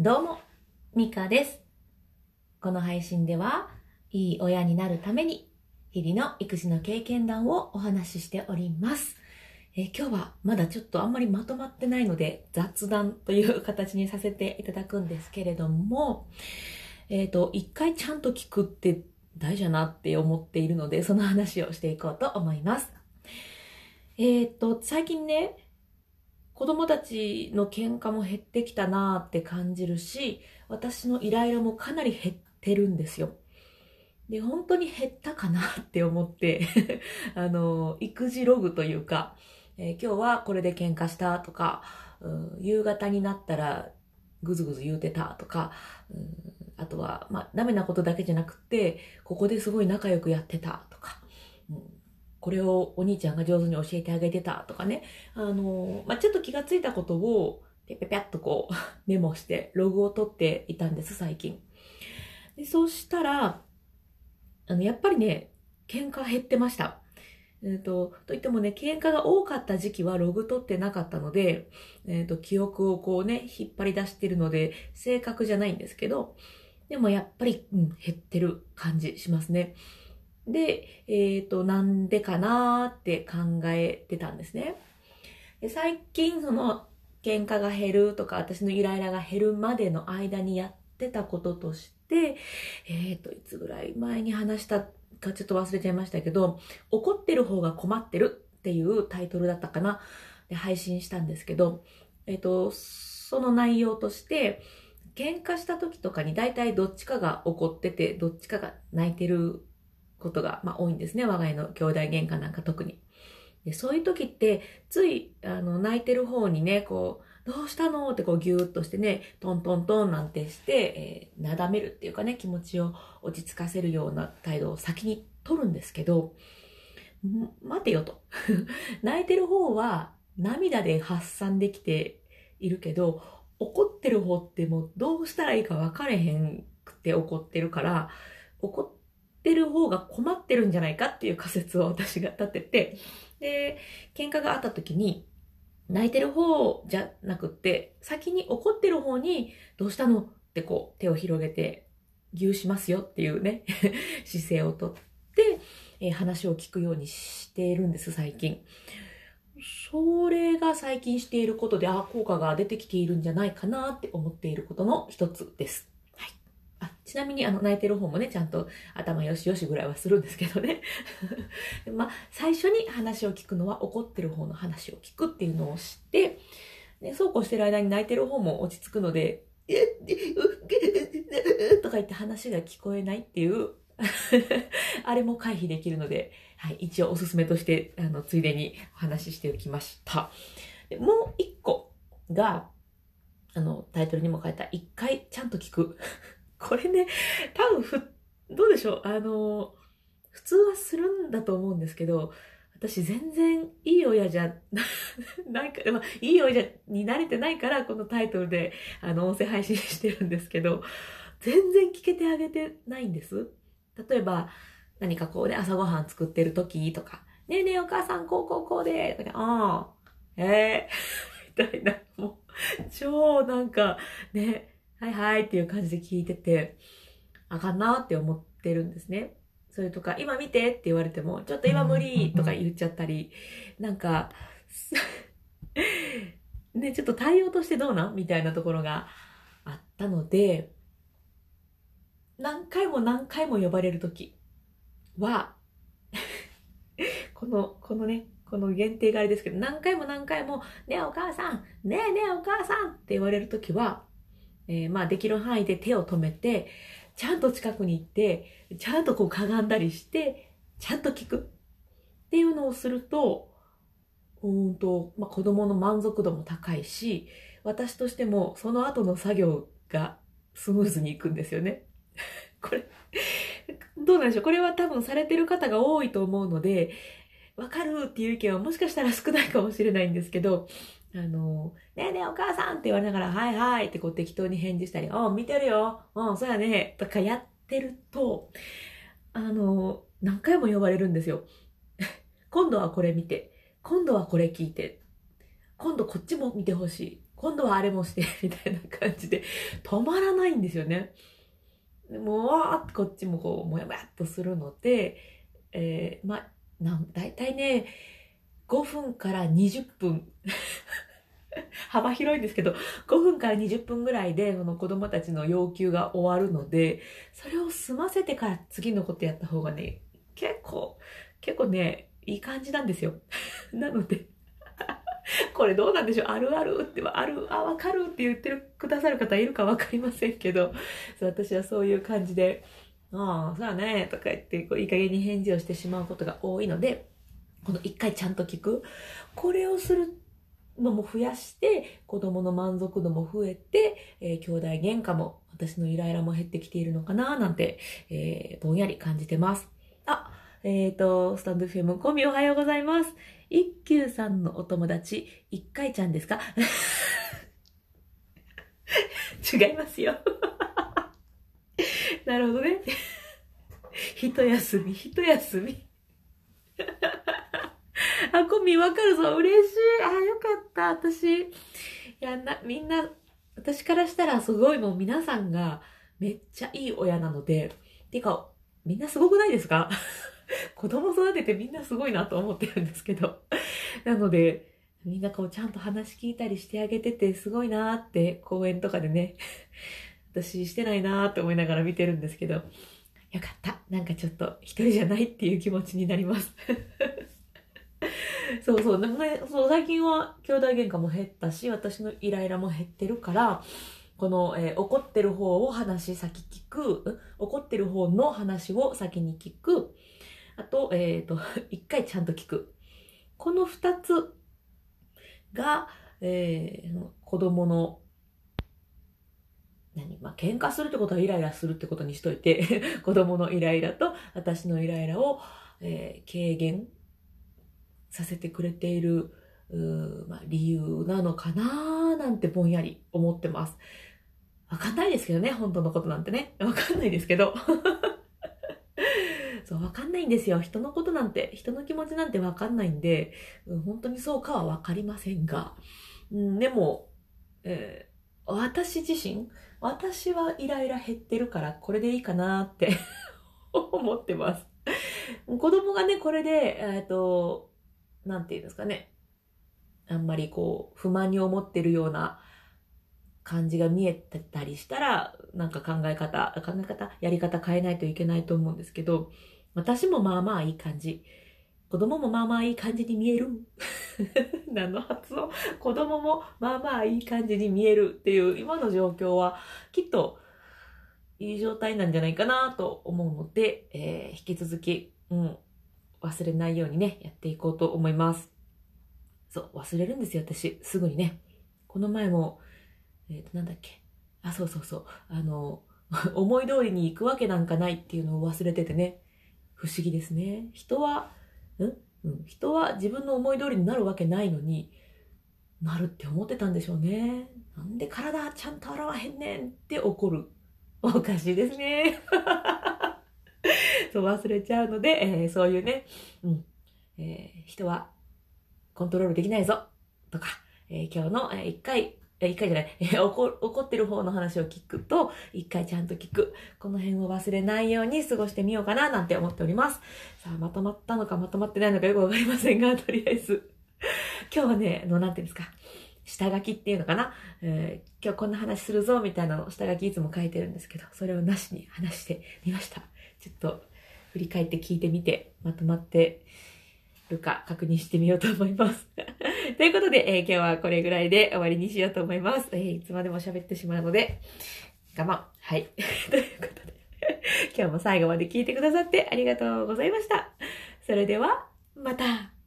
どうも、ミカです。この配信では、いい親になるために、日々の育児の経験談をお話ししております。え今日はまだちょっとあんまりまとまってないので、雑談という形にさせていただくんですけれども、えっ、と、一回ちゃんと聞くって大事だなって思っているので、その話をしていこうと思います。えっ、と、最近ね、子供たちの喧嘩も減ってきたなーって感じるし、私のイライラもかなり減ってるんですよ。で、本当に減ったかなって思って、あの、育児ログというか、えー今日はこれで喧嘩したとか、う夕方になったらぐずぐず言うてたとか、うあとは、まあ、ダメなことだけじゃなくて、ここですごい仲良くやってたとか、うんこれをお兄ちゃんが上手に教えてあげてたとかね、あの、まあ、ちょっと気がついたことを、ペペペッとこう、メモして、ログを取っていたんです、最近。でそうしたら、あの、やっぱりね、喧嘩減ってました。えっ、と、といってもね、喧嘩が多かった時期はログ取ってなかったので、えっ、と、記憶をこうね、引っ張り出してるので、正確じゃないんですけど、でもやっぱり、うん、減ってる感じしますね。で、えっ、と、なんでかなーって考えてたんですね。で最近、その、喧嘩が減るとか、私のイライラが減るまでの間にやってたこととして、えっ、と、いつぐらい前に話したかちょっと忘れちゃいましたけど、怒ってる方が困ってるっていうタイトルだったかな。で、配信したんですけど、えっ、と、その内容として、喧嘩した時とかに大体どっちかが怒ってて、どっちかが泣いてることが、まあ、多いんですね。我が家の兄弟喧嘩なんか特に。でそういう時って、つい、あの、泣いてる方にね、こう、どうしたのってこうギューッとしてね、トントントンなんてして、えーなだめるっていうかね、気持ちを落ち着かせるような態度を先に取るんですけど、待てよと。泣いてる方は涙で発散できているけど、怒ってる方ってもうどうしたらいいか分かれへんくて怒ってるから、怒ってる方が困ってるんじゃないかっていう仮説を私が立てて、で、喧嘩があった時に、泣いてる方じゃなくって、先に怒ってる方に、どうしたのってこう手を広げて、牛しますよっていうね、姿勢をとって、えー話を聞くようにしているんです、最近。それが最近していることで、ああ、効果が出てきているんじゃないかなって思っていることの一つです。あ、ちなみに、あの、泣いてる方もね、ちゃんと頭よしよしぐらいはするんですけどね。まあ、最初に話を聞くのは怒ってる方の話を聞くっていうのを知って、でそうこうしてる間に泣いてる方も落ち着くので、え えうとか言って話が聞こえないっていう、あれも回避できるので、はい、一応おすすめとして、あの、ついでにお話ししておきました。でもう一個が、あの、タイトルにも書いた、一回ちゃんと聞く。これね、多分ふ、どうでしょう？あの、普通はするんだと思うんですけど、私全然いい親じゃ ないか、まあ、いい親に慣れてないから、このタイトルで、あの、音声配信してるんですけど、全然聞けてあげてないんです。例えば、何かこうね、朝ごはん作ってる時とか、ねえねえお母さん、こうこうこうで、とかああ、ええ みたいな、もう、超なんか、ね、はいはいっていう感じで聞いてて、あかんなって思ってるんですね。それとか、今見てって言われても、ちょっと今無理とか言っちゃったり、なんか、ね、ちょっと対応としてどうなんみたいなところがあったので、何回も何回も呼ばれるときは、この、このね、この限定があれですけど、何回も何回も、ねえお母さん、ねえねえお母さんって言われるときは、えーまあできる範囲で手を止めて、ちゃんと近くに行って、ちゃんとこうかがんだりして、ちゃんと聞くっていうのをすると、うんと、まあ、子供の満足度も高いし、私としてもその後の作業がスムーズにいくんですよね。これ、どうなんでしょう？これは多分されてる方が多いと思うので、わかるっていう意見はもしかしたら少ないかもしれないんですけど、あの、ねえねえお母さんって言われながら、はいはいってこう適当に返事したり、うん、見てるよ、うん、そうやね、とかやってると、あの、何回も呼ばれるんですよ。今度はこれ見て、今度はこれ聞いて、今度こっちも見てほしい。今度はあれもして、みたいな感じで、止まらないんですよね。もう、わーってこっちもこう、もやもやっとするので、えー、まあ、なん、だいたいね、5分から20分 幅広いんですけど、5分から20分ぐらいで、この子供たちの要求が終わるので、それを済ませてから次のことやった方がね、結構、結構ね、いい感じなんですよ。なので、これどうなんでしょう？あるあるって、ある、あ、わかるって言ってるくださる方いるかわかりませんけど、そう私はそういう感じで、ああ、そうだね、とか言って、こういい加減に返事をしてしまうことが多いので、この一回ちゃんと聞く。これをするのも増やして、子供の満足度も増えて、えー、兄弟喧嘩も、私のイライラも減ってきているのかななんて、えー、ぼんやり感じてます。あ、えっ、ー、と、スタンド FM コミおはようございます。一休さんのお友達、一回ちゃんですか？違いますよ なるほどね。一休み、一休み。あ、コミわかるぞ。嬉しい。あ、よかった。私。いや、な、みんな、私からしたらすごいもう皆さんがめっちゃいい親なので、てか、みんなすごくないですか？子供育ててみんなすごいなと思ってるんですけど。なので、みんなこうちゃんと話聞いたりしてあげててすごいなーって公園とかでね、私してないなーって思いながら見てるんですけど、よかった。なんかちょっと一人じゃないっていう気持ちになります。そうそう。でもね、そう、最近は兄弟喧嘩も減ったし、私のイライラも減ってるから、この、えー、怒ってる方を話先聞く、怒ってる方の話を先に聞く、あと、えっ、ー、と、一回ちゃんと聞く。この二つが、えー、子供の何まあ、喧嘩するってことはイライラするってことにしといて 子供のイライラと私のイライラを、えー、軽減させてくれている、まあ、理由なのかななんてぼんやり思ってます。わかんないですけどね、本当のことなんてね。わかんないですけど。そう、わかんないんですよ。人のことなんて、人の気持ちなんてわかんないんで、うん、本当にそうかはわかりませんが、うん、でも、えー、私自身、私はイライラ減ってるからこれでいいかなって 思ってます。子供がね、これで、えっ、と、なんていうんですかね。あんまりこう、不満に思ってるような感じが見えてたりしたら、なんか考え方、考え方、やり方変えないといけないと思うんですけど、私もまあまあいい感じ。子供もまあまあいい感じに見える。何の発音？子供もまあまあいい感じに見えるっていう今の状況はきっといい状態なんじゃないかなと思うので、えー、引き続き、うん、忘れないようにね、やっていこうと思います。そう、忘れるんですよ、私。すぐにね。この前も、えっ、ー、と、なんだっけ。あ、そうそうそう。あの、思い通りに行くわけなんかないっていうのを忘れててね。不思議ですね。人は、ん？うん、人は自分の思い通りになるわけないのに、なるって思ってたんでしょうね。なんで体ちゃんと洗わへんねんって怒る。おかしいですね。そう忘れちゃうので、えー、そういうね、うん、えー、人はコントロールできないぞとか、えー、今日の、えー、一回、一回じゃない、え、怒怒ってる方の話を聞くと、一回ちゃんと聞く。この辺を忘れないように過ごしてみようかななんて思っております。さあ、まとまったのかまとまってないのかよくわかりませんが、とりあえず。今日はね、あの、なんていうんですか。下書きっていうのかな、えー、今日こんな話するぞみたいなの下書きいつも書いてるんですけど、それをなしに話してみました。ちょっと振り返って聞いてみて、まとまってるか確認してみようと思います。ということで、えー、今日はこれぐらいで終わりにしようと思います。えー、いつまでも喋ってしまうので、我慢。はい。ということで、今日も最後まで聞いてくださってありがとうございました。それでは、また。